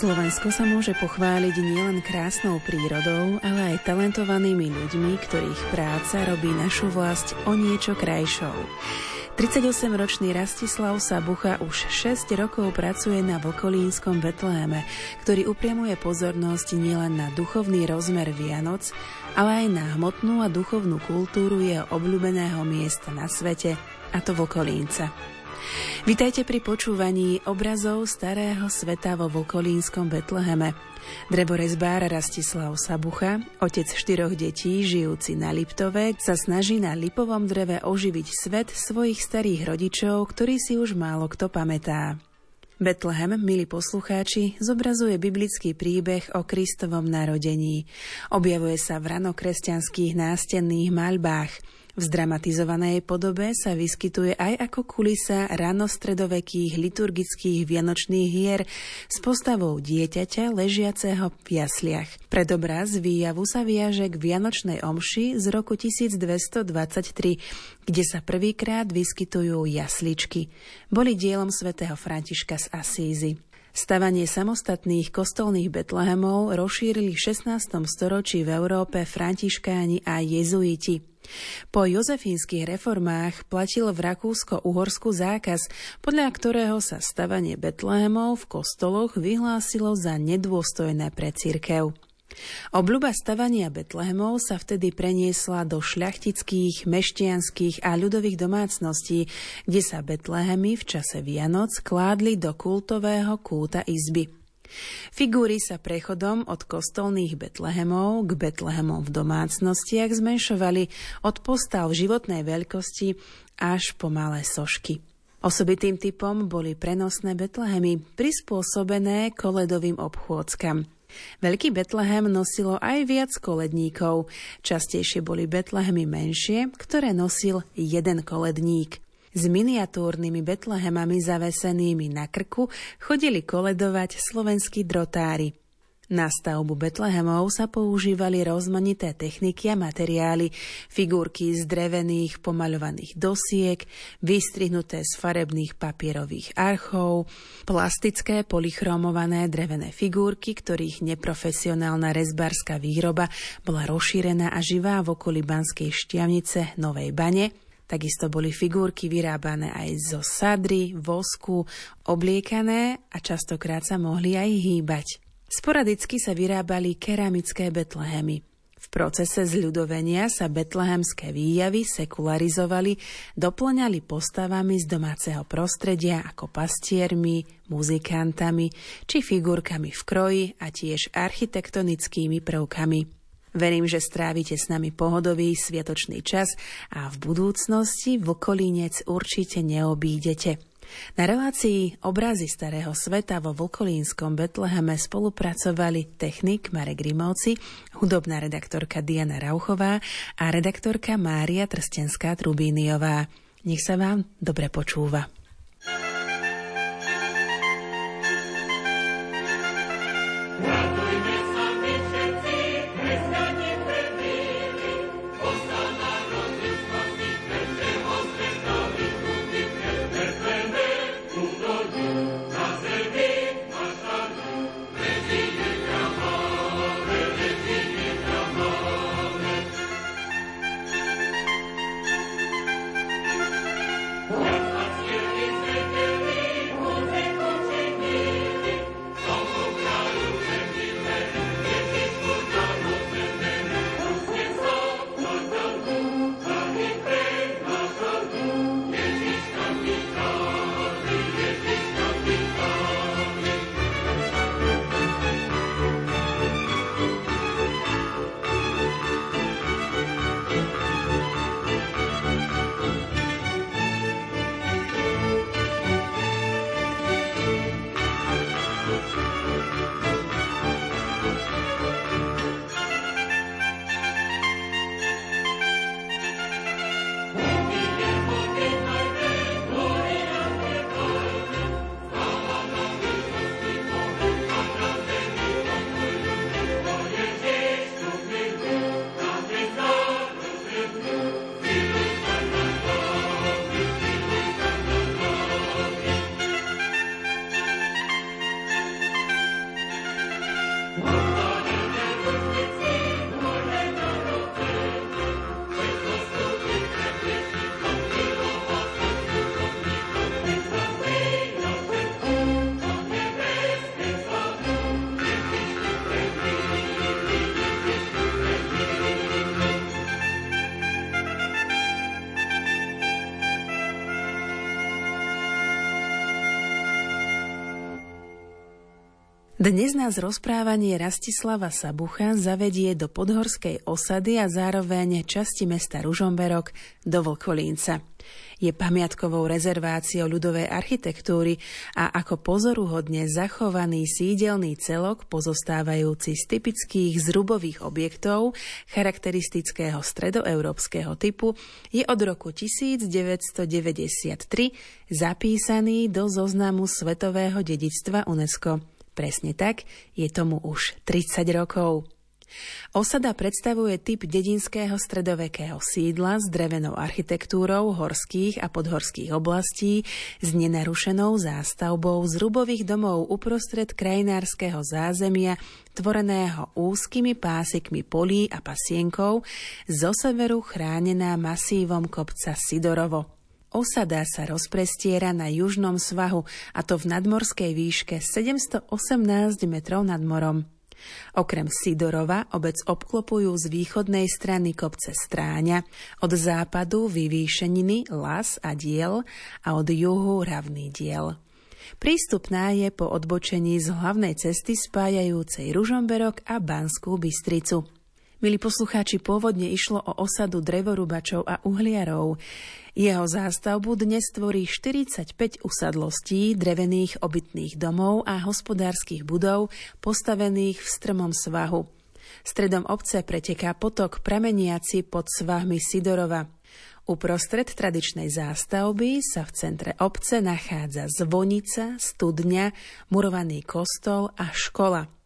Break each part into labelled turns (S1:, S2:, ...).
S1: Slovensko sa môže pochváliť nielen krásnou prírodou, ale aj talentovanými ľuďmi, ktorých práca robí našu vlast o niečo krajšou. 38-ročný Rastislav Sabucha už 6 rokov pracuje na Vokolínskom Betleheme, ktorý upriamuje pozornosť nielen na duchovný rozmer Vianoc, ale aj na hmotnú a duchovnú kultúru jeho obľúbeného miesta na svete, a to Vokolínca. Vitajte pri počúvaní obrazov starého sveta vo Vokolínskom Betleheme. Drevorezbár Rastislav Sabucha, otec štyroch detí, žijúci na Liptove, sa snaží na lipovom dreve oživiť svet svojich starých rodičov, ktorý si už málo kto pamätá. Betlehem, milí poslucháči, zobrazuje biblický príbeh o Kristovom narodení. Objavuje sa v ranokresťanských nástenných maľbách – v zdramatizovanej podobe sa vyskytuje aj ako kulisa ranostredovekých liturgických vianočných hier s postavou dieťaťa ležiaceho v jasliach. Predobraz výjavu sa viaže k Vianočnej omši z roku 1223, kde sa prvýkrát vyskytujú jasličky. Boli dielom svätého Františka z Asízy. Stavanie samostatných kostolných Betlehemov rozšírili v 16. storočí v Európe františkáni a jezuiti. Po jozefínskych reformách platil v Rakúsko-Uhorsku zákaz, podľa ktorého sa stavanie Betlehemov v kostoloch vyhlásilo za nedôstojné pre církev. Obľuba stavania Betlehemov sa vtedy preniesla do šľachtických, meštianských a ľudových domácností, kde sa Betlehemy v čase Vianoc kládli do kultového kúta izby. Figúry sa prechodom od kostolných Betlehemov k Betlehemom v domácnostiach zmenšovali od postav životnej veľkosti až po malé sošky. Osobitým typom boli prenosné Betlehemy, prispôsobené koledovým obchôdzkam. Veľký Betlehem nosilo aj viac koledníkov. Častejšie boli Betlehemy menšie, ktoré nosil jeden koledník. S miniatúrnymi betlehemami zavesenými na krku chodili koledovať slovenskí drotári. Na stavbu Betlehemov sa používali rozmanité techniky a materiály, figurky z drevených pomaľovaných dosiek, vystrihnuté z farebných papierových archov, plastické polychromované drevené figurky, ktorých neprofesionálna rezbárska výroba bola rozšírená a živá v okolí Banskej šťavnice Novej Bane, Takisto boli figurky vyrábané aj zo sadry, vosku, obliekané a častokrát sa mohli aj hýbať. Sporadicky sa vyrábali keramické betlehemy. V procese zľudovenia sa betlehemské výjavy sekularizovali, doplňali postavami z domáceho prostredia ako pastiermi, muzikantami či figurkami v kroji a tiež architektonickými prvkami. Verím, že strávite s nami pohodový sviatočný čas a v budúcnosti Vlkolínec určite neobídete. Na relácii Obrazy starého sveta vo Vlkolínskom Betleheme spolupracovali technik Marek Grimovci, hudobná redaktorka Diana Rauchová a redaktorka Mária Trstenská-Trubíniová. Nech sa vám dobre počúva. Dnes nás rozprávanie Rastislava Sabucha zavedie do podhorskej osady a zároveň časti mesta Ružomberok do Vlkolínca. Je pamiatkovou rezerváciou ľudovej architektúry a ako pozoruhodne zachovaný sídelný celok pozostávajúci z typických zrubových objektov charakteristického stredoeurópskeho typu je od roku 1993 zapísaný do zoznamu Svetového dedičstva UNESCO. Presne tak, je tomu už 30 rokov. Osada predstavuje typ dedinského stredovekého sídla s drevenou architektúrou horských a podhorských oblastí, s nenarušenou zástavbou z rubových domov uprostred krajinárskeho zázemia, tvoreného úzkými pásikmi polí a pasienkov, zo severu chránená masívom kopca Sidorovo. Osada sa rozprestiera na južnom svahu, a to v nadmorskej výške 718 metrov nad morom. Okrem Sidorova obec obklopujú z východnej strany kopce Stráňa, od západu vyvýšeniny Las a Diel a od juhu Ravný Diel. Prístupná je po odbočení z hlavnej cesty spájajúcej Ružomberok a Banskú Bystricu. Milí poslucháči, pôvodne išlo o osadu drevorubačov a uhliarov. Jeho zástavbu dnes tvorí 45 usadlostí, drevených obytných domov a hospodárskych budov postavených v strmom svahu. Stredom obce preteká potok prameniaci pod svahmi Sidorova. Uprostred tradičnej zástavby sa v centre obce nachádza zvonica, studňa, murovaný kostol a škola –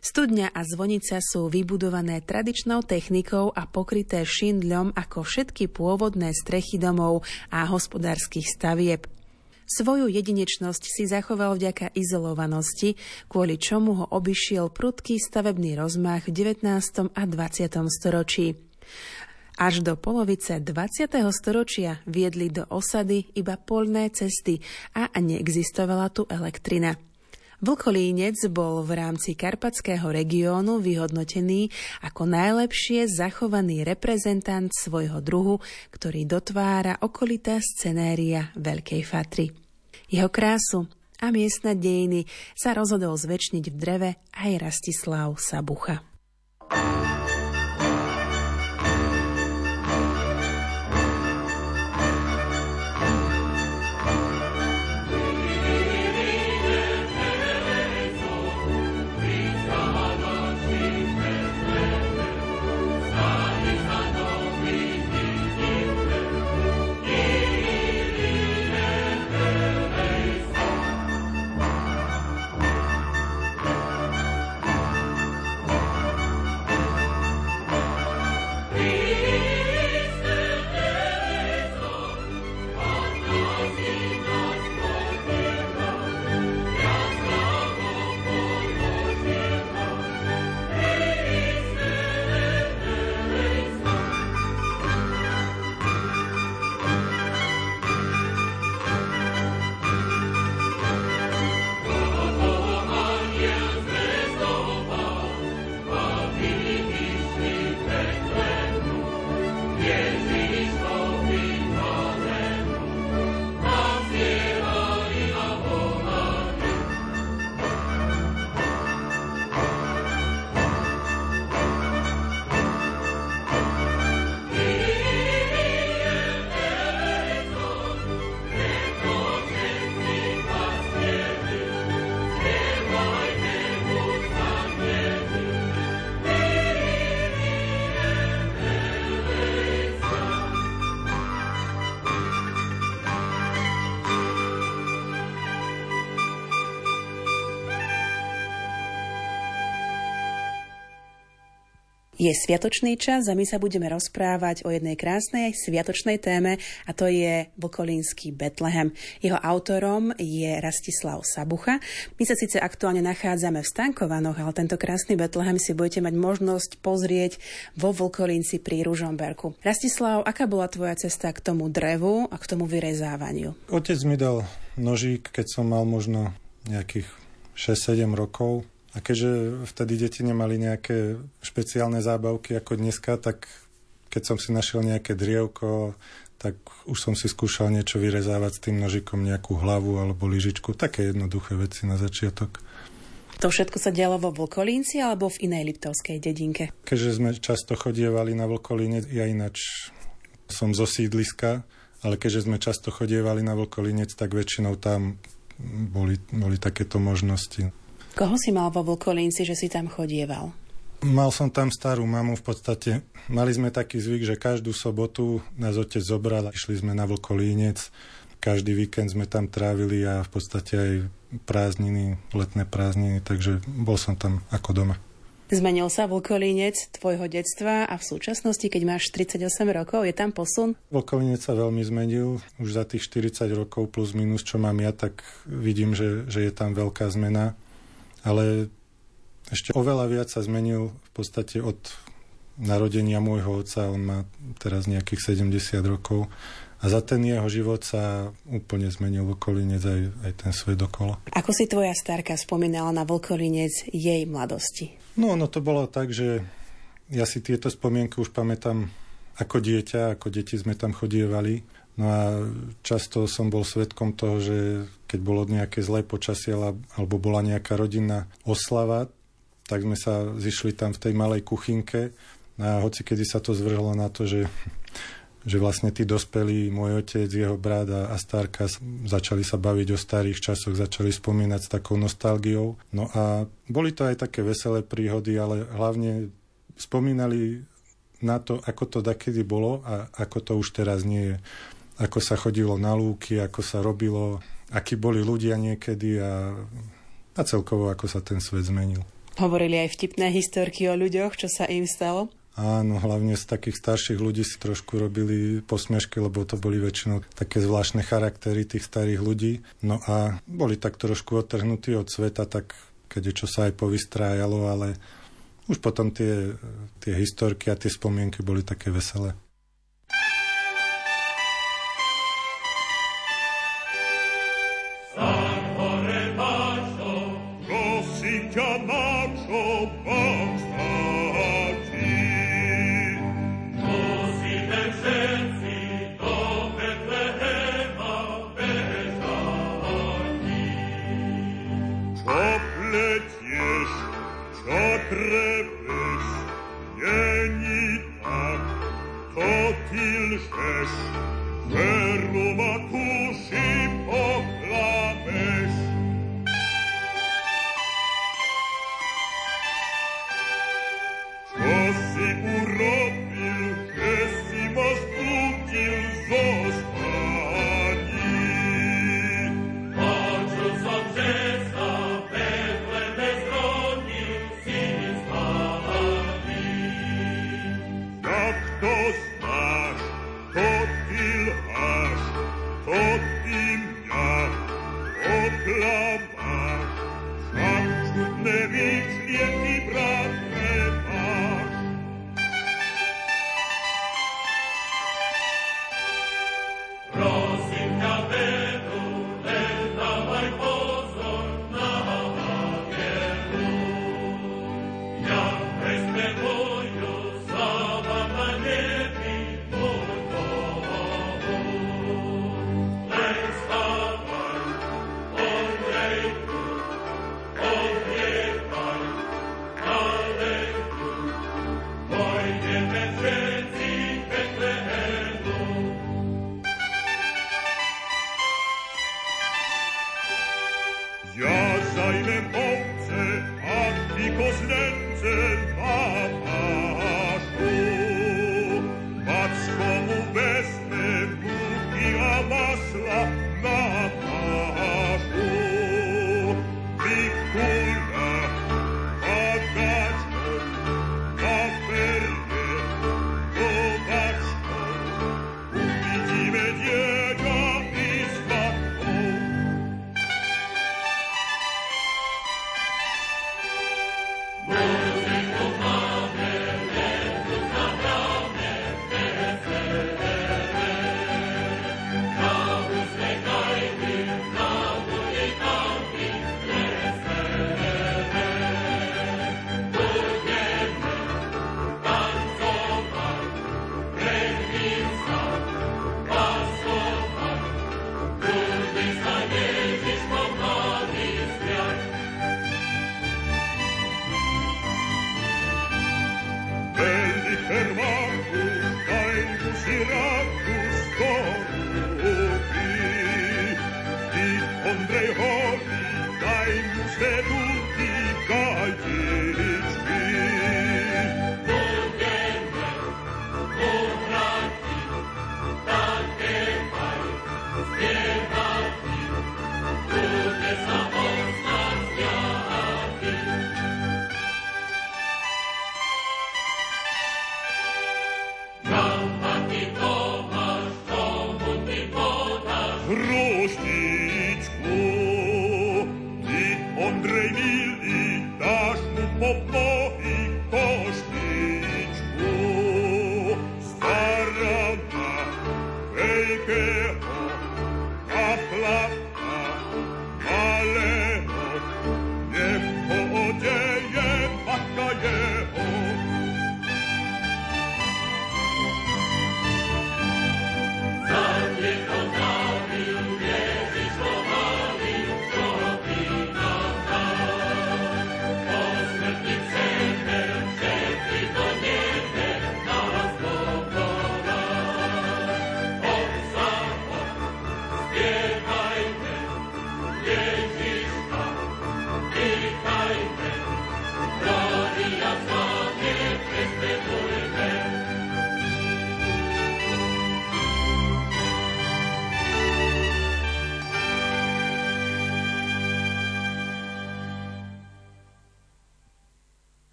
S1: Studňa a zvonica sú vybudované tradičnou technikou a pokryté šindľom ako všetky pôvodné strechy domov a hospodárskych stavieb. Svoju jedinečnosť si zachoval vďaka izolovanosti, kvôli čomu ho obišiel prudký stavebný rozmach v 19. a 20. storočí. Až do polovice 20. storočia viedli do osady iba polné cesty a neexistovala tu elektrina. Vlkolínec bol v rámci karpatského regiónu vyhodnotený ako najlepšie zachovaný reprezentant svojho druhu, ktorý dotvára okolitá scenéria Veľkej Fatry. Jeho krásu a miestne dejiny sa rozhodol zväčšniť v dreve aj Rastislav Sabucha. thank you Je sviatočný čas a my sa budeme rozprávať o jednej krásnej sviatočnej téme a to je Bokolínsky Betlehem. Jeho autorom je Rastislav Sabucha. My sa síce aktuálne nachádzame v Stankovanoch, ale tento krásny Betlehem si budete mať možnosť pozrieť vo Vlkolínci pri Ružomberku. Rastislav, aká bola tvoja cesta k tomu drevu a k tomu vyrezávaniu?
S2: Otec mi dal nožík, keď som mal možno nejakých 6-7 rokov a keďže vtedy deti nemali nejaké špeciálne zábavky ako dneska, tak keď som si našiel nejaké drievko, tak už som si skúšal niečo vyrezávať s tým nožikom, nejakú hlavu alebo lyžičku. Také jednoduché veci na začiatok.
S1: To všetko sa dialo vo Vlkolínci alebo v inej Liptovskej dedinke?
S2: Keďže sme často chodievali na Vlkolínec, ja ináč som zo sídliska, ale keďže sme často chodievali na Vlkolínec, tak väčšinou tam boli, boli takéto možnosti.
S1: Koho si mal vo Vlkolínci, že si tam chodieval?
S2: Mal som tam starú mamu v podstate. Mali sme taký zvyk, že každú sobotu nás otec zobral a išli sme na Vlkolínec. Každý víkend sme tam trávili a v podstate aj prázdniny, letné prázdniny, takže bol som tam ako doma.
S1: Zmenil sa Vlkolínec tvojho detstva a v súčasnosti, keď máš 38 rokov, je tam posun?
S2: Vlkolínec sa veľmi zmenil. Už za tých 40 rokov plus minus, čo mám ja, tak vidím, že, že je tam veľká zmena. Ale ešte oveľa viac sa zmenil v podstate od narodenia môjho otca. On má teraz nejakých 70 rokov a za ten jeho život sa úplne zmenil Vlkolinec aj, aj ten svet okolo.
S1: Ako si tvoja starka spomínala na Vlkolinec jej mladosti?
S2: No, no to bolo tak, že ja si tieto spomienky už pamätám ako dieťa, ako deti sme tam chodievali. No a často som bol svetkom toho, že keď bolo nejaké zlé počasie alebo bola nejaká rodinná oslava, tak sme sa zišli tam v tej malej kuchynke a hoci kedy sa to zvrhlo na to, že že vlastne tí dospelí, môj otec, jeho brat a, a starka začali sa baviť o starých časoch, začali spomínať s takou nostalgiou. No a boli to aj také veselé príhody, ale hlavne spomínali na to, ako to dakedy bolo a ako to už teraz nie je. Ako sa chodilo na lúky, ako sa robilo, akí boli ľudia niekedy a, a celkovo ako sa ten svet zmenil.
S1: Hovorili aj vtipné historky o ľuďoch, čo sa im stalo?
S2: Áno, hlavne z takých starších ľudí si trošku robili posmiešky, lebo to boli väčšinou také zvláštne charaktery tých starých ľudí. No a boli tak trošku odtrhnutí od sveta, tak keď čo sa aj povystrájalo, ale už potom tie, tie historky a tie spomienky boli také veselé.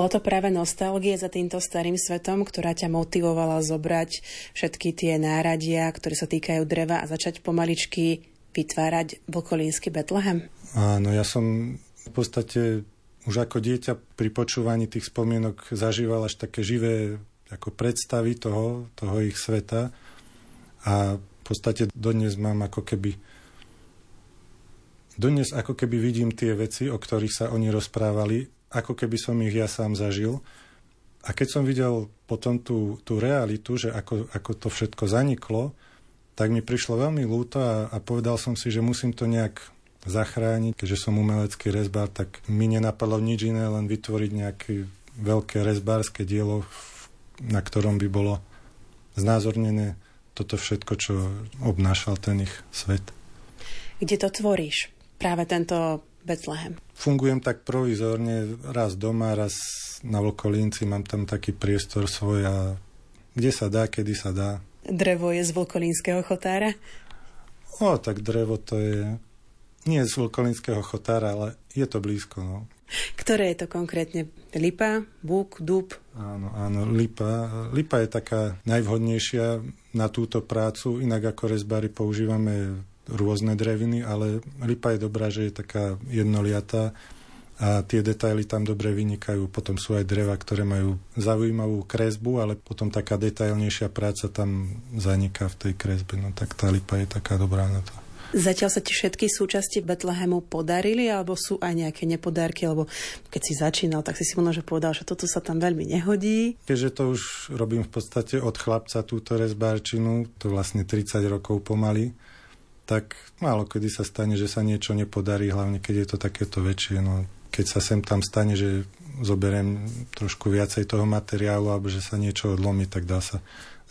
S1: Bolo to práve nostalgie za týmto starým svetom, ktorá ťa motivovala zobrať všetky tie náradia, ktoré sa týkajú dreva a začať pomaličky vytvárať Bokolínsky Betlehem?
S2: Áno, ja som v podstate už ako dieťa pri počúvaní tých spomienok zažíval až také živé ako predstavy toho, toho ich sveta a v podstate dodnes mám ako keby dodnes ako keby vidím tie veci, o ktorých sa oni rozprávali ako keby som ich ja sám zažil. A keď som videl potom tú, tú realitu, že ako, ako to všetko zaniklo, tak mi prišlo veľmi ľúto a, a povedal som si, že musím to nejak zachrániť. Keďže som umelecký rezbár, tak mi nenapadlo nič iné, len vytvoriť nejaké veľké rezbárske dielo, na ktorom by bolo znázornené toto všetko, čo obnášal ten ich svet.
S1: Kde to tvoríš? Práve tento Betlehem?
S2: Fungujem tak provizorne, raz doma, raz na Vlkolínci, mám tam taký priestor svoj a kde sa dá, kedy sa dá.
S1: Drevo je z Vlkolínskeho chotára?
S2: O, tak drevo to je nie z Vlkolínskeho chotára, ale je to blízko. No.
S1: Ktoré je to konkrétne? Lipa, búk, dub?
S2: Áno, áno, lipa. Lipa je taká najvhodnejšia na túto prácu, inak ako rezbári používame rôzne dreviny, ale lipa je dobrá, že je taká jednoliatá a tie detaily tam dobre vynikajú. Potom sú aj dreva, ktoré majú zaujímavú kresbu, ale potom taká detailnejšia práca tam zaniká v tej kresbe. No tak tá lipa je taká dobrá na to.
S1: Zatiaľ sa ti všetky súčasti Betlehemu podarili, alebo sú aj nejaké nepodárky, alebo keď si začínal, tak si si možno že povedal, že toto sa tam veľmi nehodí.
S2: Keďže to už robím v podstate od chlapca túto rezbárčinu, to vlastne 30 rokov pomaly, tak málo kedy sa stane, že sa niečo nepodarí, hlavne keď je to takéto väčšie. No, keď sa sem tam stane, že zoberiem trošku viacej toho materiálu alebo že sa niečo odlomí, tak dá sa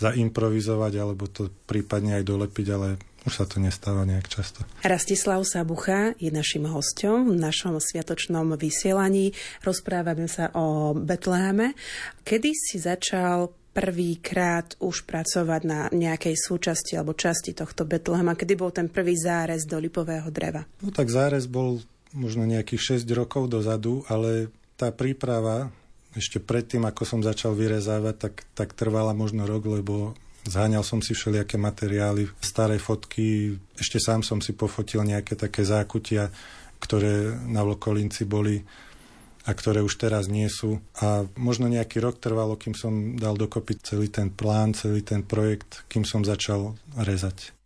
S2: zaimprovizovať alebo to prípadne aj dolepiť, ale už sa to nestáva nejak často.
S1: Rastislav Sabucha je našim hostom v našom sviatočnom vysielaní. Rozprávame sa o Betleheme. Kedy si začal prvýkrát už pracovať na nejakej súčasti alebo časti tohto Betlehema? Kedy bol ten prvý zárez do lipového dreva?
S2: No tak zárez bol možno nejakých 6 rokov dozadu, ale tá príprava ešte predtým, ako som začal vyrezávať, tak, tak trvala možno rok, lebo zháňal som si všelijaké materiály, staré fotky, ešte sám som si pofotil nejaké také zákutia, ktoré na Vlkolinci boli a ktoré už teraz nie sú. A možno nejaký rok trvalo, kým som dal dokopy celý ten plán, celý ten projekt, kým som začal rezať.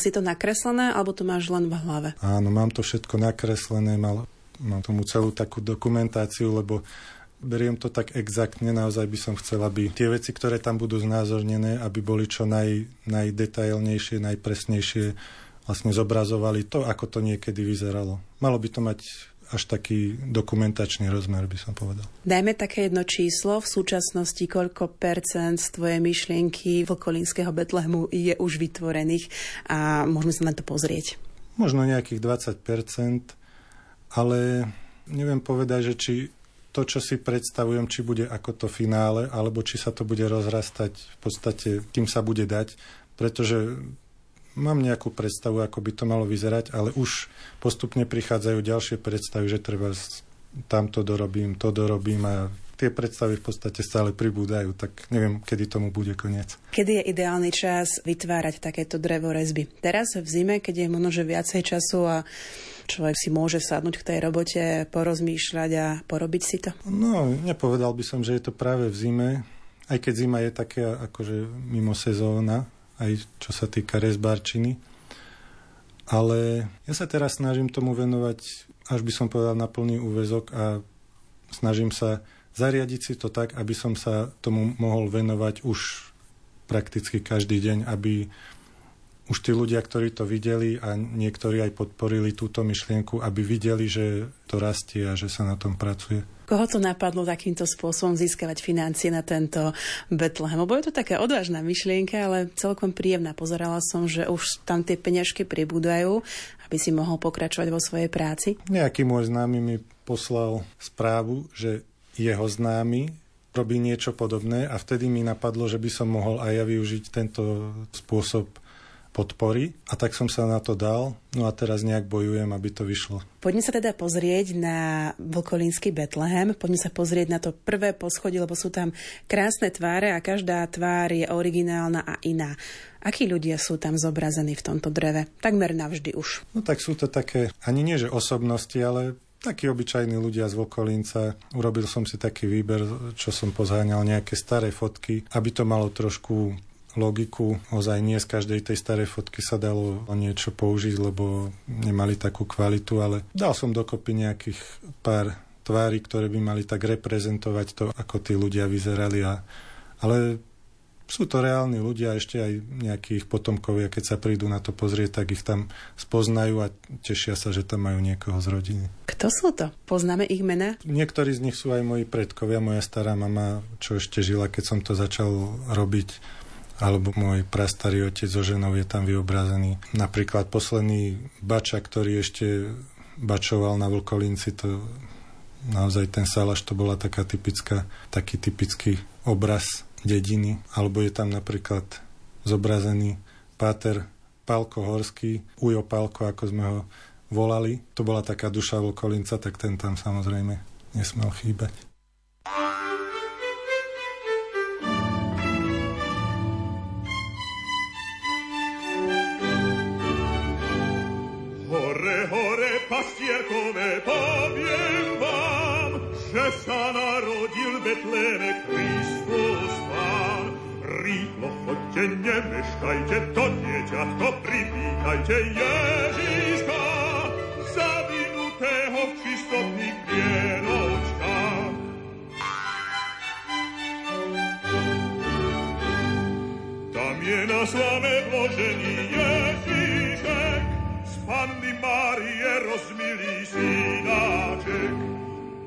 S1: Si to nakreslené, alebo to máš len v hlave?
S2: Áno, mám to všetko nakreslené, mal, mám tomu celú takú dokumentáciu, lebo beriem to tak exaktne, naozaj by som chcel, aby tie veci, ktoré tam budú znázornené, aby boli čo naj, najdetailnejšie, najpresnejšie, vlastne zobrazovali to, ako to niekedy vyzeralo. Malo by to mať až taký dokumentačný rozmer, by som povedal.
S1: Dajme také jedno číslo. V súčasnosti koľko percent z tvojej myšlienky vlkolínskeho Betlehemu je už vytvorených a môžeme sa na to pozrieť?
S2: Možno nejakých 20% ale neviem povedať, že či to, čo si predstavujem, či bude ako to finále, alebo či sa to bude rozrastať v podstate, kým sa bude dať, pretože mám nejakú predstavu, ako by to malo vyzerať, ale už postupne prichádzajú ďalšie predstavy, že treba tamto dorobím, to dorobím a tie predstavy v podstate stále pribúdajú, tak neviem, kedy tomu bude koniec.
S1: Kedy je ideálny čas vytvárať takéto drevorezby? Teraz v zime, keď je možno že viacej času a človek si môže sadnúť k tej robote, porozmýšľať a porobiť si to?
S2: No, nepovedal by som, že je to práve v zime, aj keď zima je také akože mimo sezóna, aj čo sa týka rezbarčiny. Ale ja sa teraz snažím tomu venovať, až by som povedal, na plný úvezok a snažím sa zariadiť si to tak, aby som sa tomu mohol venovať už prakticky každý deň, aby už tí ľudia, ktorí to videli a niektorí aj podporili túto myšlienku, aby videli, že to rastie a že sa na tom pracuje.
S1: Koho to napadlo takýmto spôsobom získavať financie na tento Betlehem? Lebo je to taká odvážna myšlienka, ale celkom príjemná. Pozerala som, že už tam tie peňažky pribúdajú, aby si mohol pokračovať vo svojej práci.
S2: Nejaký môj známy mi poslal správu, že jeho známy robí niečo podobné a vtedy mi napadlo, že by som mohol aj ja využiť tento spôsob podpory a tak som sa na to dal. No a teraz nejak bojujem, aby to vyšlo.
S1: Poďme sa teda pozrieť na Vlkolínsky Betlehem. Poďme sa pozrieť na to prvé poschodie, lebo sú tam krásne tváre a každá tvár je originálna a iná. Akí ľudia sú tam zobrazení v tomto dreve? Takmer navždy už.
S2: No tak sú to také, ani nie že osobnosti, ale takí obyčajní ľudia z Vokolínca. Urobil som si taký výber, čo som pozháňal nejaké staré fotky, aby to malo trošku logiku. Ozaj nie z každej tej starej fotky sa dalo niečo použiť, lebo nemali takú kvalitu, ale dal som dokopy nejakých pár tvári, ktoré by mali tak reprezentovať to, ako tí ľudia vyzerali. A, ale sú to reálni ľudia, ešte aj nejakí ich potomkovia, keď sa prídu na to pozrieť, tak ich tam spoznajú a tešia sa, že tam majú niekoho z rodiny.
S1: Kto sú to? Poznáme ich mená?
S2: Niektorí z nich sú aj moji predkovia, moja stará mama, čo ešte žila, keď som to začal robiť alebo môj prastarý otec so ženou je tam vyobrazený. Napríklad posledný bača, ktorý ešte bačoval na Vlkolínci, to naozaj ten salaš to bola taká typická, taký typický obraz dediny. Alebo je tam napríklad zobrazený páter Pálko Horský, Ujo Pálko, ako sme ho volali. To bola taká duša Vlkolínca, tak ten tam samozrejme nesmel chýbať.
S3: Chodte, nemeškajte, to dieťatko pripíkajte Ježiška, zavinutého v čistotných pieročkách. Tam je na slave vložený Ježišek, z Panny Márie rozmilý synáček.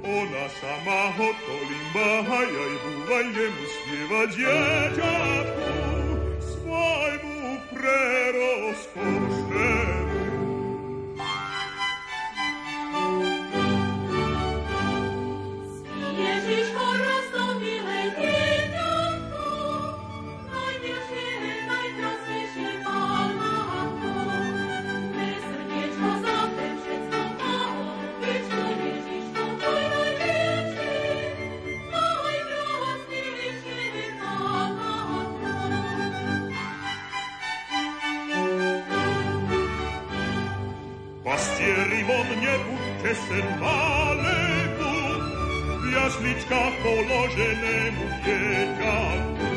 S3: Ona sama ho to limba, aj búvaj jemu spievať dieťatku guerreros con. Malému, v jasličkách položenému dieťatku.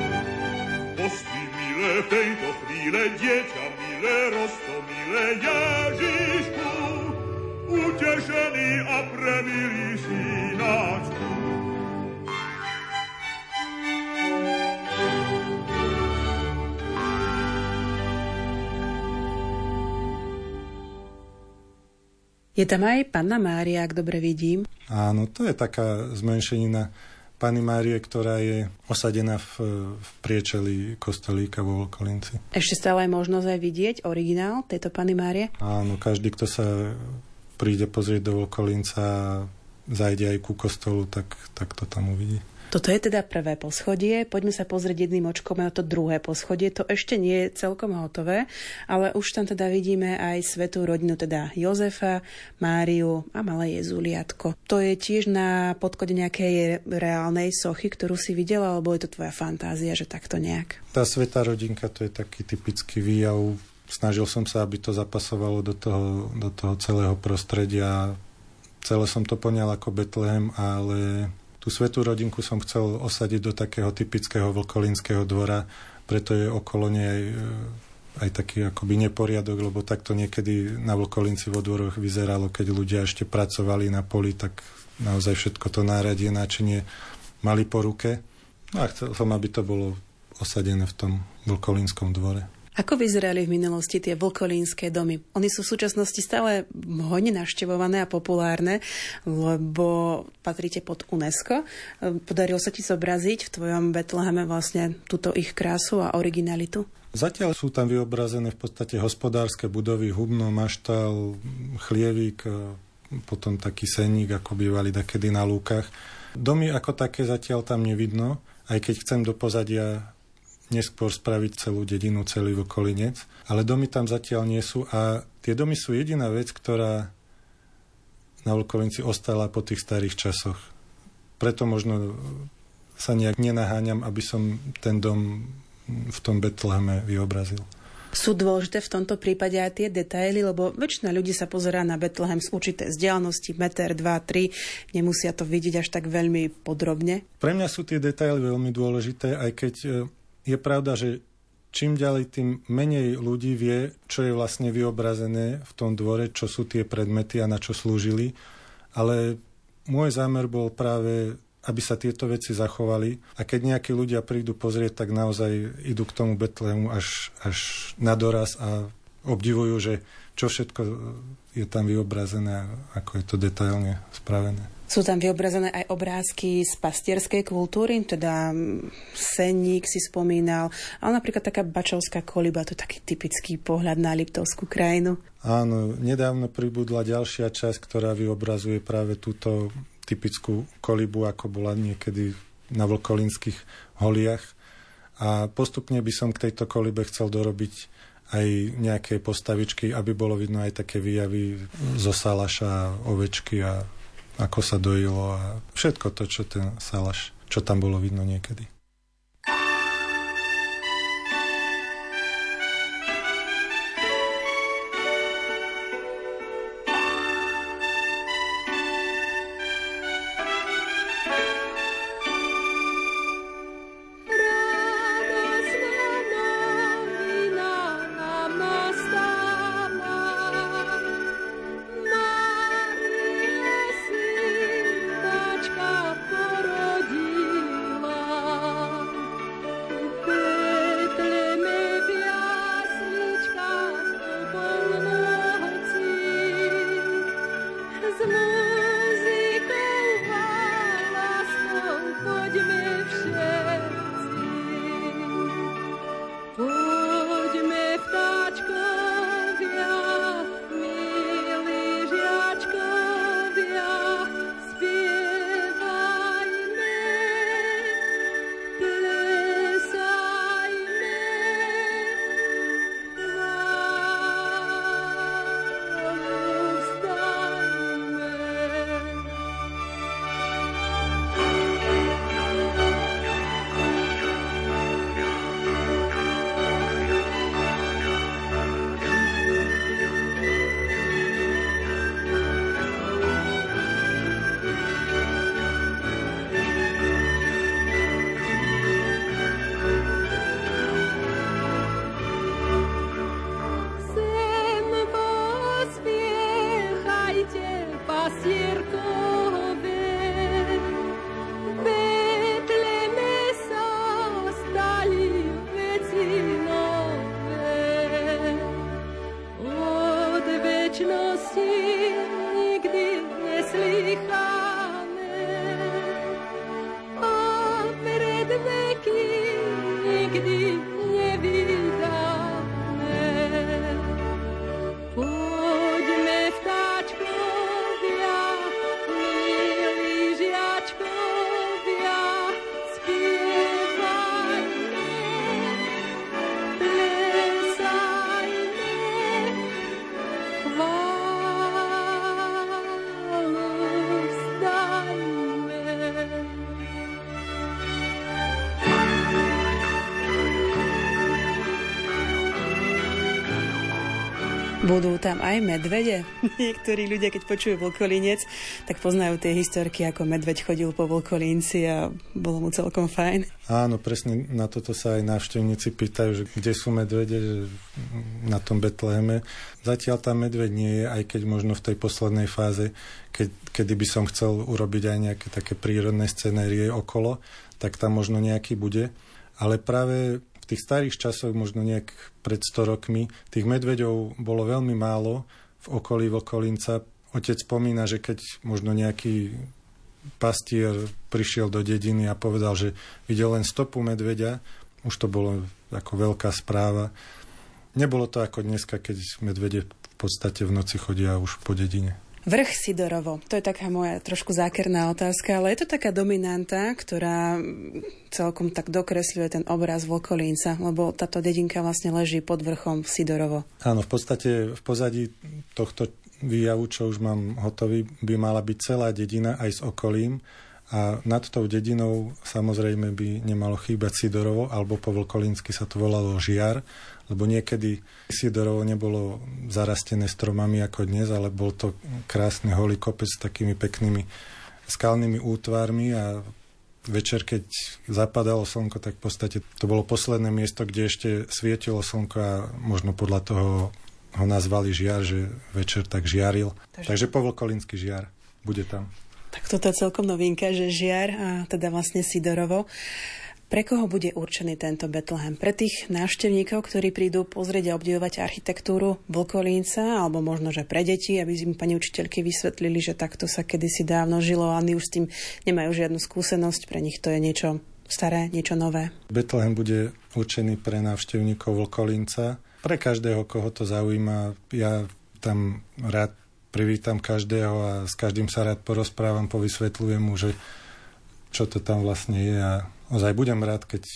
S3: Pospí milé tejto chvíle, dieťa milé, milé Ježišku, utešený a premilý synáčku.
S1: Je tam aj Panna Mária, ak dobre vidím.
S2: Áno, to je taká zmenšenina Pani Márie, ktorá je osadená v, v priečeli kostolíka vo Volkolinci.
S1: Ešte stále je možnosť aj vidieť originál tejto Pany Márie?
S2: Áno, každý, kto sa príde pozrieť do Volkolinca a zajde aj ku kostolu, tak, tak to tam uvidí.
S1: Toto je teda prvé poschodie. Poďme sa pozrieť jedným očkom na to druhé poschodie. To ešte nie je celkom hotové, ale už tam teda vidíme aj svetú rodinu, teda Jozefa, Máriu a malé Jezuliatko. To je tiež na podkode nejakej reálnej sochy, ktorú si videla, alebo je to tvoja fantázia, že takto nejak?
S2: Tá svetá rodinka, to je taký typický výjav. Snažil som sa, aby to zapasovalo do toho, do toho celého prostredia. Celé som to poňal ako Betlehem, ale Tú svetú rodinku som chcel osadiť do takého typického vlkolínskeho dvora, preto je okolo nej e, aj taký akoby neporiadok, lebo takto niekedy na Vlkolínci vo dvoroch vyzeralo, keď ľudia ešte pracovali na poli, tak naozaj všetko to náradie, náčinie mali po ruke. No a chcel som, aby to bolo osadené v tom Vlkolínskom dvore.
S1: Ako vyzerali v minulosti tie vlkolínske domy? Oni sú v súčasnosti stále hodne naštevované a populárne, lebo patríte pod UNESCO. Podarilo sa ti zobraziť v tvojom Betleheme vlastne túto ich krásu a originalitu?
S2: Zatiaľ sú tam vyobrazené v podstate hospodárske budovy, hubno, maštal, chlievik, potom taký seník, ako bývali takedy na lúkach. Domy ako také zatiaľ tam nevidno, aj keď chcem do pozadia neskôr spraviť celú dedinu, celý okolinec. Ale domy tam zatiaľ nie sú a tie domy sú jediná vec, ktorá na Vlkovinci ostala po tých starých časoch. Preto možno sa nejak nenaháňam, aby som ten dom v tom Betleheme vyobrazil.
S1: Sú dôležité v tomto prípade aj tie detaily, lebo väčšina ľudí sa pozerá na Betlehem z určité vzdialenosti, meter, dva, tri, nemusia to vidieť až tak veľmi podrobne.
S2: Pre mňa sú tie detaily veľmi dôležité, aj keď e, je pravda, že čím ďalej, tým menej ľudí vie, čo je vlastne vyobrazené v tom dvore, čo sú tie predmety a na čo slúžili. Ale môj zámer bol práve, aby sa tieto veci zachovali a keď nejakí ľudia prídu pozrieť, tak naozaj idú k tomu Betlehemu až, až na doraz a obdivujú, že čo všetko je tam vyobrazené, ako je to detailne spravené.
S1: Sú tam vyobrazené aj obrázky z pastierskej kultúry, teda senník si spomínal, ale napríklad taká bačovská koliba, to je taký typický pohľad na Liptovskú krajinu.
S2: Áno, nedávno pribudla ďalšia časť, ktorá vyobrazuje práve túto typickú kolibu, ako bola niekedy na vlkolínskych holiach. A postupne by som k tejto kolibe chcel dorobiť aj nejaké postavičky, aby bolo vidno aj také výjavy zo salaša, ovečky a ako sa dojilo a všetko to, čo ten salaš, čo tam bolo vidno niekedy.
S1: Budú tam aj medvede? Niektorí ľudia, keď počujú vlkolinec, tak poznajú tie historky, ako medveď chodil po vlkolínci a bolo mu celkom fajn.
S2: Áno, presne na toto sa aj návštevníci pýtajú, že kde sú medvede že na tom Betleheme. Zatiaľ tam medveď nie je, aj keď možno v tej poslednej fáze, keď, kedy by som chcel urobiť aj nejaké také prírodné scenérie okolo, tak tam možno nejaký bude. Ale práve tých starých časoch, možno nejak pred 100 rokmi, tých medveďov bolo veľmi málo v okolí Vokolinca. Otec spomína, že keď možno nejaký pastier prišiel do dediny a povedal, že videl len stopu medveďa, už to bolo ako veľká správa. Nebolo to ako dneska, keď medvede v podstate v noci chodia už po dedine.
S1: Vrch Sidorovo, to je taká moja trošku zákerná otázka, ale je to taká dominanta, ktorá celkom tak dokresľuje ten obraz Volkolínca, lebo táto dedinka vlastne leží pod vrchom Sidorovo.
S2: Áno, v podstate v pozadí tohto výjavu, čo už mám hotový, by mala byť celá dedina aj s okolím a nad tou dedinou samozrejme by nemalo chýbať Sidorovo, alebo po Vlkolínsky sa to volalo Žiar, lebo niekedy Sidorovo nebolo zarastené stromami ako dnes, ale bol to krásny holý kopec s takými peknými skalnými útvarmi a večer, keď zapadalo slnko, tak v podstate to bolo posledné miesto, kde ešte svietilo slnko a možno podľa toho ho nazvali žiar, že večer tak žiaril. Takže, Takže povolkolínsky žiar bude tam.
S1: Tak toto je celkom novinka, že žiar a teda vlastne Sidorovo. Pre koho bude určený tento Betlehem? Pre tých návštevníkov, ktorí prídu pozrieť a obdivovať architektúru Vlkolínca, alebo možno, že pre deti, aby im pani učiteľky vysvetlili, že takto sa kedysi dávno žilo a oni už s tým nemajú žiadnu skúsenosť, pre nich to je niečo staré, niečo nové.
S2: Betlehem bude určený pre návštevníkov Vlkolínca. Pre každého, koho to zaujíma, ja tam rád privítam každého a s každým sa rád porozprávam, povysvetľujem mu, že čo to tam vlastne je a ozaj budem rád, keď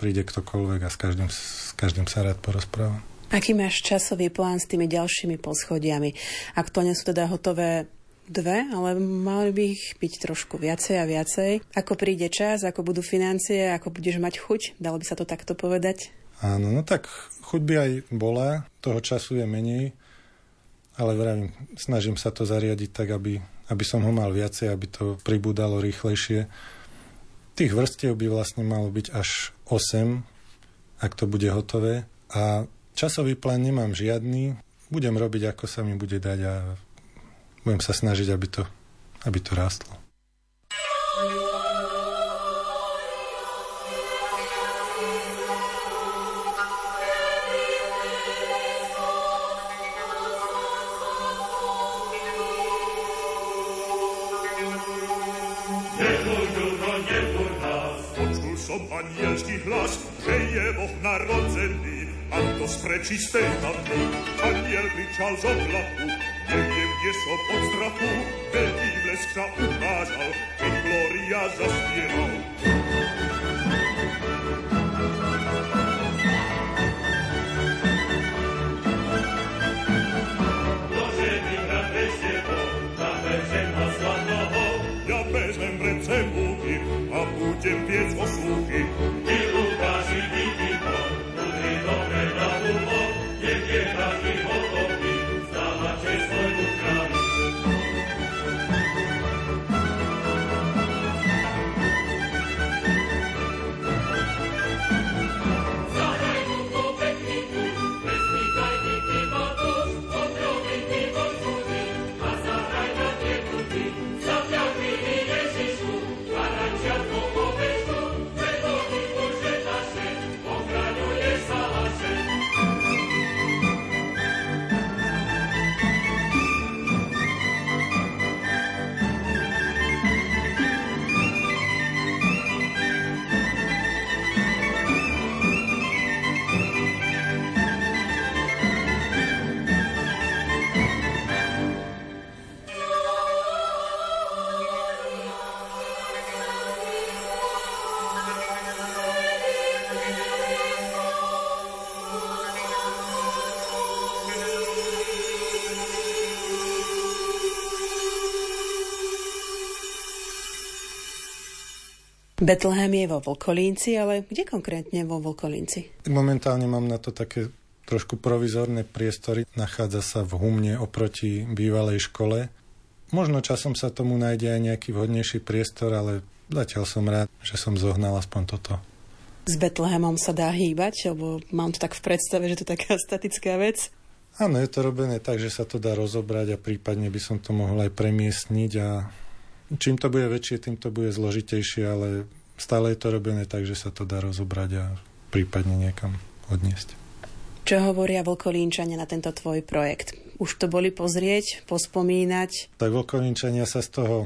S2: príde ktokoľvek a s každým, s každým sa rád porozprávam.
S1: Aký máš časový plán s tými ďalšími poschodiami? Ak to nie sú teda hotové dve, ale mali by ich byť trošku viacej a viacej. Ako príde čas, ako budú financie, ako budeš mať chuť, dalo by sa to takto povedať?
S2: Áno, no tak chuť by aj bola, toho času je menej, ale vravím, snažím sa to zariadiť tak, aby, aby som ho mal viacej, aby to pribúdalo rýchlejšie Tých vrstiev by vlastne malo byť až 8, ak to bude hotové. A časový plán nemám žiadny. Budem robiť, ako sa mi bude dať a budem sa snažiť, aby to, aby to rástlo.
S3: Som anielský hlas, že je Boh narodzený, a to z prečistej matky. Aniel kričal z oblaku, neviem, kde som od strachu, veľký blesk sa ukázal, keď Gloria zaspieval. Budem piec oslúchy.
S1: Betlehem je vo Volkolínci, ale kde konkrétne vo Volkolínci?
S2: Momentálne mám na to také trošku provizorné priestory. Nachádza sa v Humne oproti bývalej škole. Možno časom sa tomu nájde aj nejaký vhodnejší priestor, ale zatiaľ som rád, že som zohnal aspoň toto.
S1: S Betlehemom sa dá hýbať, lebo mám to tak v predstave, že to je taká statická vec.
S2: Áno, je to robené tak, že sa to dá rozobrať a prípadne by som to mohol aj premiestniť a čím to bude väčšie, tým to bude zložitejšie, ale stále je to robené tak, že sa to dá rozobrať a prípadne niekam odniesť.
S1: Čo hovoria Vlkolínčania na tento tvoj projekt? Už to boli pozrieť, pospomínať?
S2: Tak Vlkolínčania sa z toho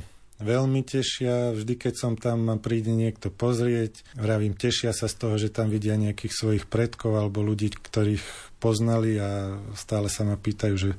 S2: veľmi tešia. Vždy, keď som tam, príde niekto pozrieť. Vravím, tešia sa z toho, že tam vidia nejakých svojich predkov alebo ľudí, ktorých poznali a stále sa ma pýtajú, že,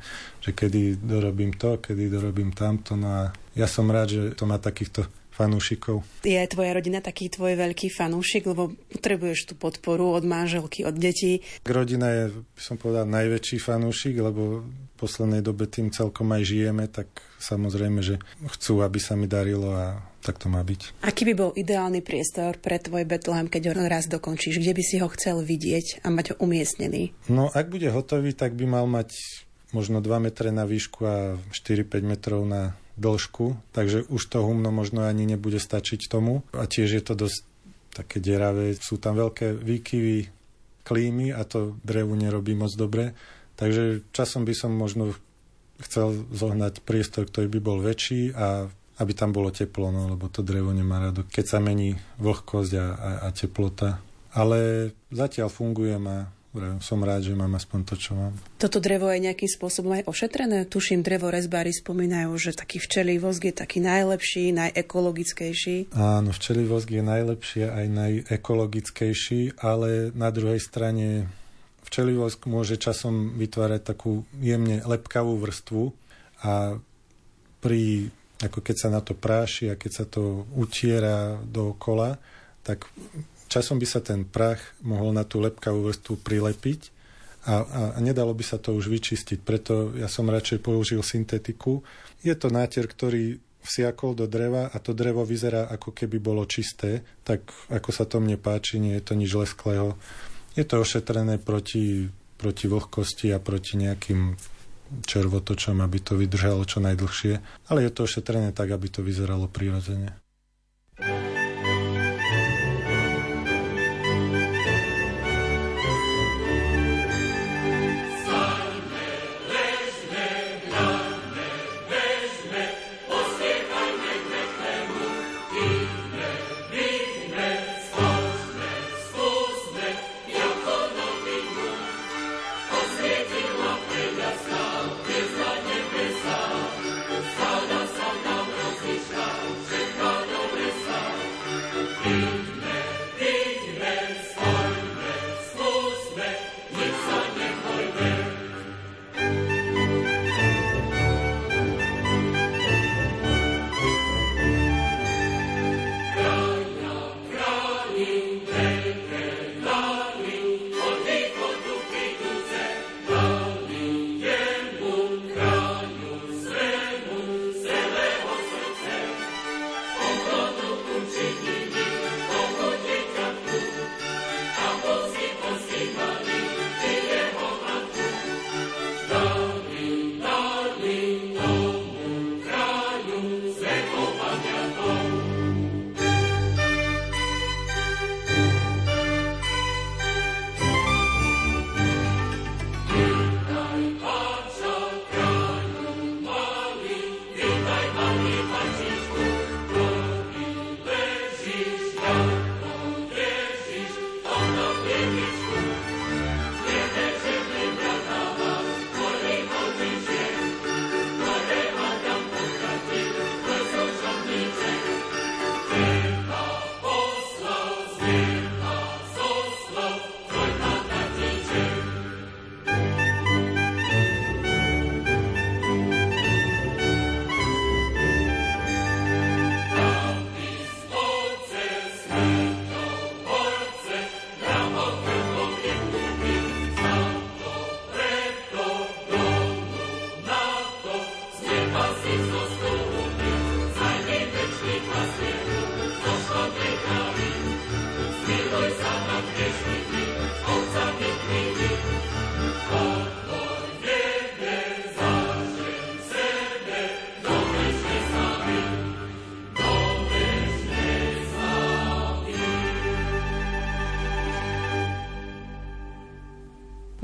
S2: že kedy dorobím to, kedy dorobím tamto. No a ja som rád, že to má takýchto fanúšikov.
S1: Je tvoja rodina taký tvoj veľký fanúšik, lebo potrebuješ tú podporu od manželky, od detí?
S2: Rodina je, by som povedal, najväčší fanúšik, lebo v poslednej dobe tým celkom aj žijeme, tak samozrejme, že chcú, aby sa mi darilo a tak to má byť.
S1: Aký by bol ideálny priestor pre tvoj Betlehem, keď ho raz dokončíš? Kde by si ho chcel vidieť a mať ho umiestnený?
S2: No, ak bude hotový, tak by mal mať možno 2 metre na výšku a 4-5 metrov na dĺžku, takže už to humno možno ani nebude stačiť tomu. A tiež je to dosť také deravé, sú tam veľké výkyvy klímy a to drevu nerobí moc dobre. Takže časom by som možno chcel zohnať priestor, ktorý by bol väčší a aby tam bolo teplo, no, lebo to drevo nemá rado, keď sa mení vlhkosť a, a, a teplota. Ale zatiaľ fungujem a som rád, že mám aspoň to, čo mám.
S1: Toto drevo je nejakým spôsobom aj ošetrené? Tuším, drevo rezbári spomínajú, že taký včelý vosk je taký najlepší, najekologickejší.
S2: Áno, včelý vosk je najlepší aj najekologickejší, ale na druhej strane včelý vosk môže časom vytvárať takú jemne lepkavú vrstvu a pri, ako keď sa na to práši a keď sa to utiera dookola, tak časom by sa ten prach mohol na tú lepkavú vrstvu prilepiť a, a, a nedalo by sa to už vyčistiť. Preto ja som radšej použil syntetiku. Je to náter, ktorý vsiakol do dreva a to drevo vyzerá ako keby bolo čisté, tak ako sa to mne páči, nie je to nič lesklého. Je to ošetrené proti, proti vlhkosti a proti nejakým červotočom, aby to vydržalo čo najdlhšie, ale je to ošetrené tak, aby to vyzeralo prirodzene.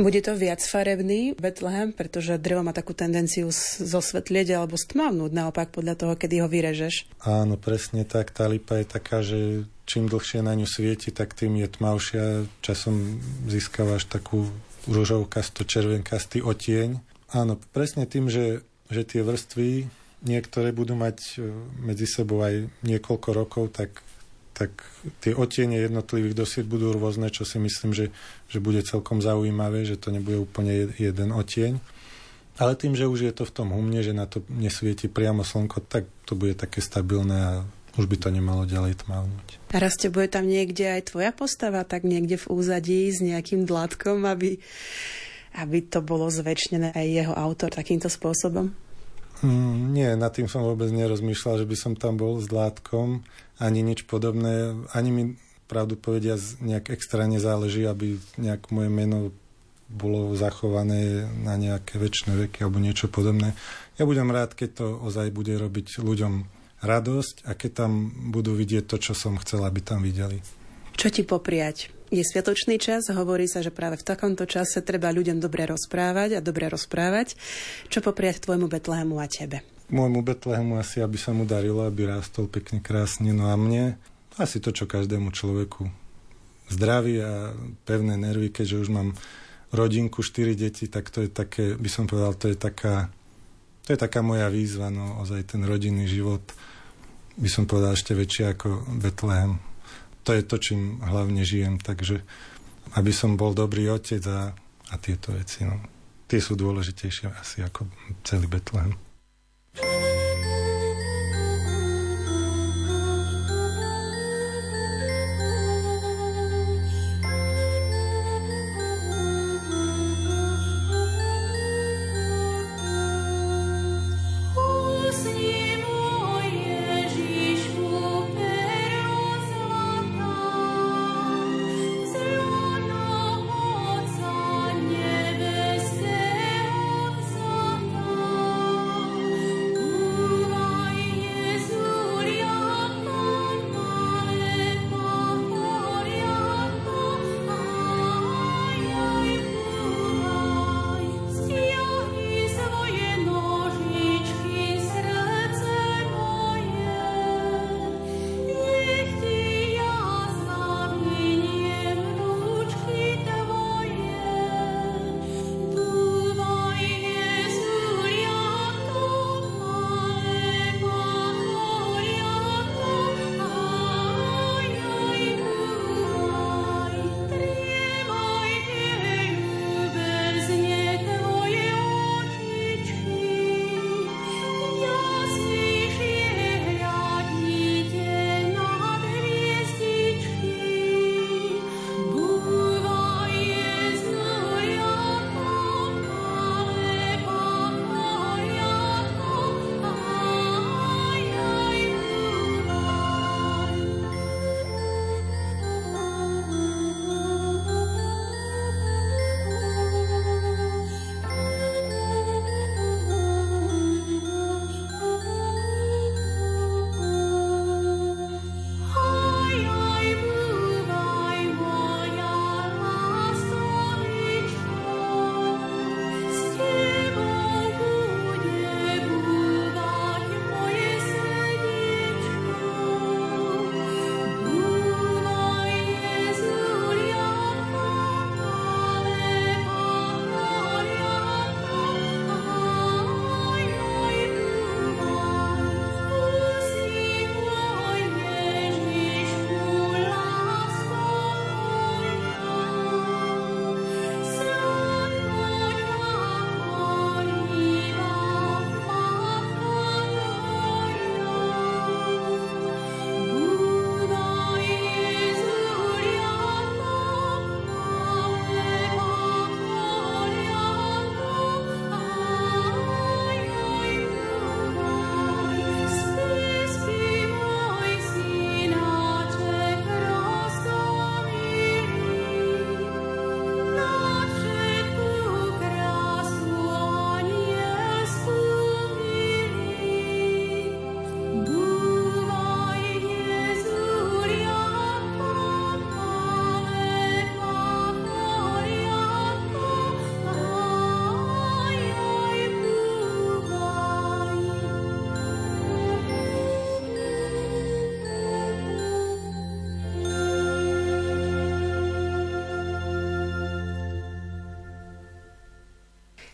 S1: Bude to viac farebný Betlehem, pretože drevo má takú tendenciu zosvetlieť alebo stmavnúť naopak podľa toho, kedy ho vyrežeš.
S2: Áno, presne tak. Tá lipa je taká, že čím dlhšie na ňu svieti, tak tým je tmavšia. Časom získavaš takú ružovkasto červenkastý otieň. Áno, presne tým, že, že tie vrstvy niektoré budú mať e, medzi sebou aj niekoľko rokov, tak tak tie otiene jednotlivých dosiet budú rôzne, čo si myslím, že, že bude celkom zaujímavé, že to nebude úplne jeden otieň. Ale tým, že už je to v tom humne, že na to nesvieti priamo slnko, tak to bude také stabilné a už by to nemalo ďalej tmavnúť.
S1: A raste bude tam niekde aj tvoja postava, tak niekde v úzadí s nejakým dlátkom, aby, aby to bolo zväčšnené aj jeho autor takýmto spôsobom?
S2: Mm, nie, nad tým som vôbec nerozmýšľal, že by som tam bol s dlátkom ani nič podobné. Ani mi pravdu povedia nejak extra nezáleží, aby nejak moje meno bolo zachované na nejaké väčšie veky alebo niečo podobné. Ja budem rád, keď to ozaj bude robiť ľuďom radosť a keď tam budú vidieť to, čo som chcel, aby tam videli.
S1: Čo ti popriať? Je sviatočný čas, hovorí sa, že práve v takomto čase treba ľuďom dobre rozprávať a dobre rozprávať. Čo popriať tvojmu Betlehemu a tebe?
S2: môjmu Betlehemu asi, aby sa mu darilo, aby rástol pekne, krásne. No a mne asi to, čo každému človeku. Zdraví a pevné nervy, keďže už mám rodinku, štyri deti, tak to je také, by som povedal, to je taká, to je taká moja výzva, no ozaj ten rodinný život by som povedal ešte väčšie ako Betlehem. To je to, čím hlavne žijem, takže aby som bol dobrý otec a, a tieto veci, no. Tie sú dôležitejšie asi ako celý Betlehem.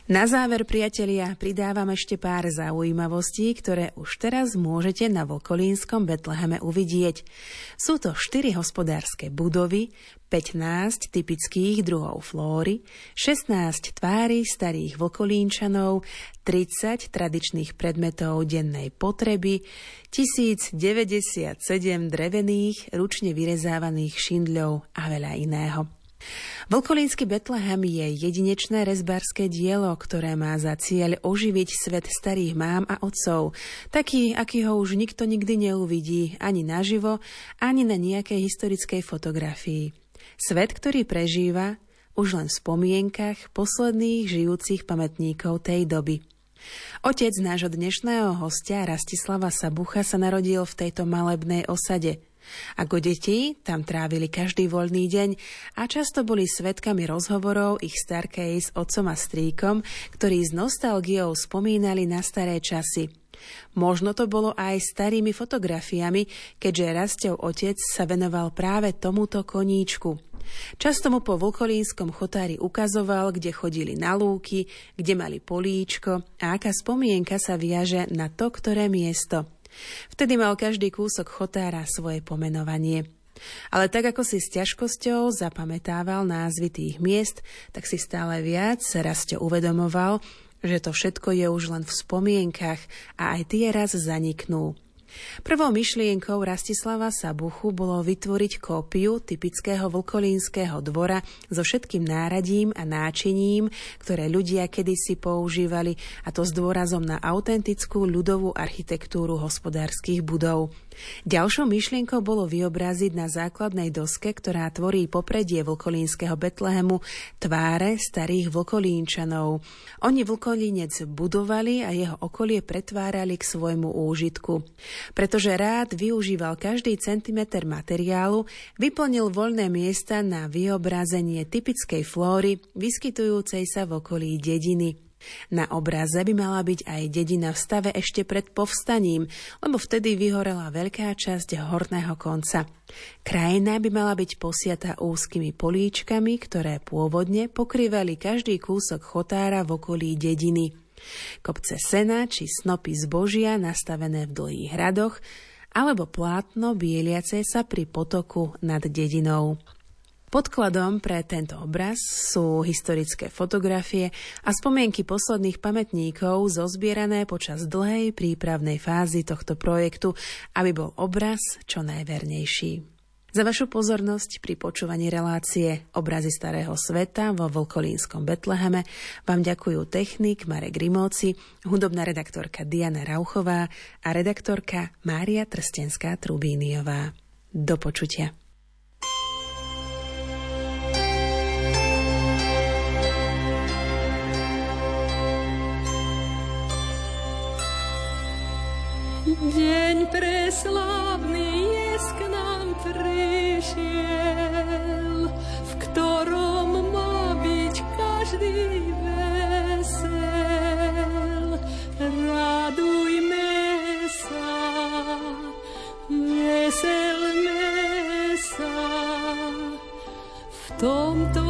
S1: Na záver, priatelia, pridávam ešte pár zaujímavostí, ktoré už teraz môžete na Volkolínskom Betleheme uvidieť. Sú to 4 hospodárske budovy, 15 typických druhov flóry, 16 tvári starých Volkolínčanov, 30 tradičných predmetov dennej potreby, 1097 drevených, ručne vyrezávaných šindľov a veľa iného. Volkolínsky Betlehem je jedinečné rezbárske dielo, ktoré má za cieľ oživiť svet starých mám a otcov, taký, aký ho už nikto nikdy neuvidí, ani naživo, ani na nejakej historickej fotografii. Svet, ktorý prežíva už len v spomienkach posledných žijúcich pamätníkov tej doby. Otec nášho dnešného hostia Rastislava Sabucha sa narodil v tejto malebnej osade – ako deti tam trávili každý voľný deň a často boli svetkami rozhovorov ich starkej s otcom a strýkom, ktorí s nostalgiou spomínali na staré časy. Možno to bolo aj starými fotografiami, keďže Rastov otec sa venoval práve tomuto koníčku. Často mu po Volkolínskom chotári ukazoval, kde chodili na lúky, kde mali políčko a aká spomienka sa viaže na to, ktoré miesto – Vtedy mal každý kúsok chotára svoje pomenovanie. Ale tak ako si s ťažkosťou zapamätával názvy tých miest, tak si stále viac Rastio uvedomoval, že to všetko je už len v spomienkach a aj tie raz zaniknú. Prvou myšlienkou Rastislava Sabuchu bolo vytvoriť kópiu typického vlkolínskeho dvora so všetkým náradím a náčiním, ktoré ľudia kedysi používali, a to s dôrazom na autentickú ľudovú architektúru hospodárskych budov. Ďalšou myšlienkou bolo vyobraziť na základnej doske, ktorá tvorí popredie vlkolínskeho Betlehemu, tváre starých vlkolínčanov. Oni vlkolínec budovali a jeho okolie pretvárali k svojmu úžitku. Pretože rád využíval každý centimeter materiálu, vyplnil voľné miesta na vyobrazenie typickej flóry vyskytujúcej sa v okolí dediny. Na obraze by mala byť aj dedina v stave ešte pred povstaním, lebo vtedy vyhorela veľká časť horného konca. Krajina by mala byť posiata úzkými políčkami, ktoré pôvodne pokrývali každý kúsok chotára v okolí dediny. Kopce sena či snopy zbožia nastavené v dlhých hradoch, alebo plátno bieliace sa pri potoku nad dedinou. Podkladom pre tento obraz sú historické fotografie a spomienky posledných pamätníkov zozbierané počas dlhej prípravnej fázy tohto projektu, aby bol obraz čo najvernejší. Za vašu pozornosť pri počúvaní relácie Obrazy starého sveta vo Volkolínskom Betleheme vám ďakujú technik Marek Rimóci, hudobná redaktorka Diana Rauchová a redaktorka Mária Trstenská-Trubíniová. Do počutia.
S4: K nám prišiel, v ktorom má byť každý vesel. Radujme sa, veselme sa, v tomto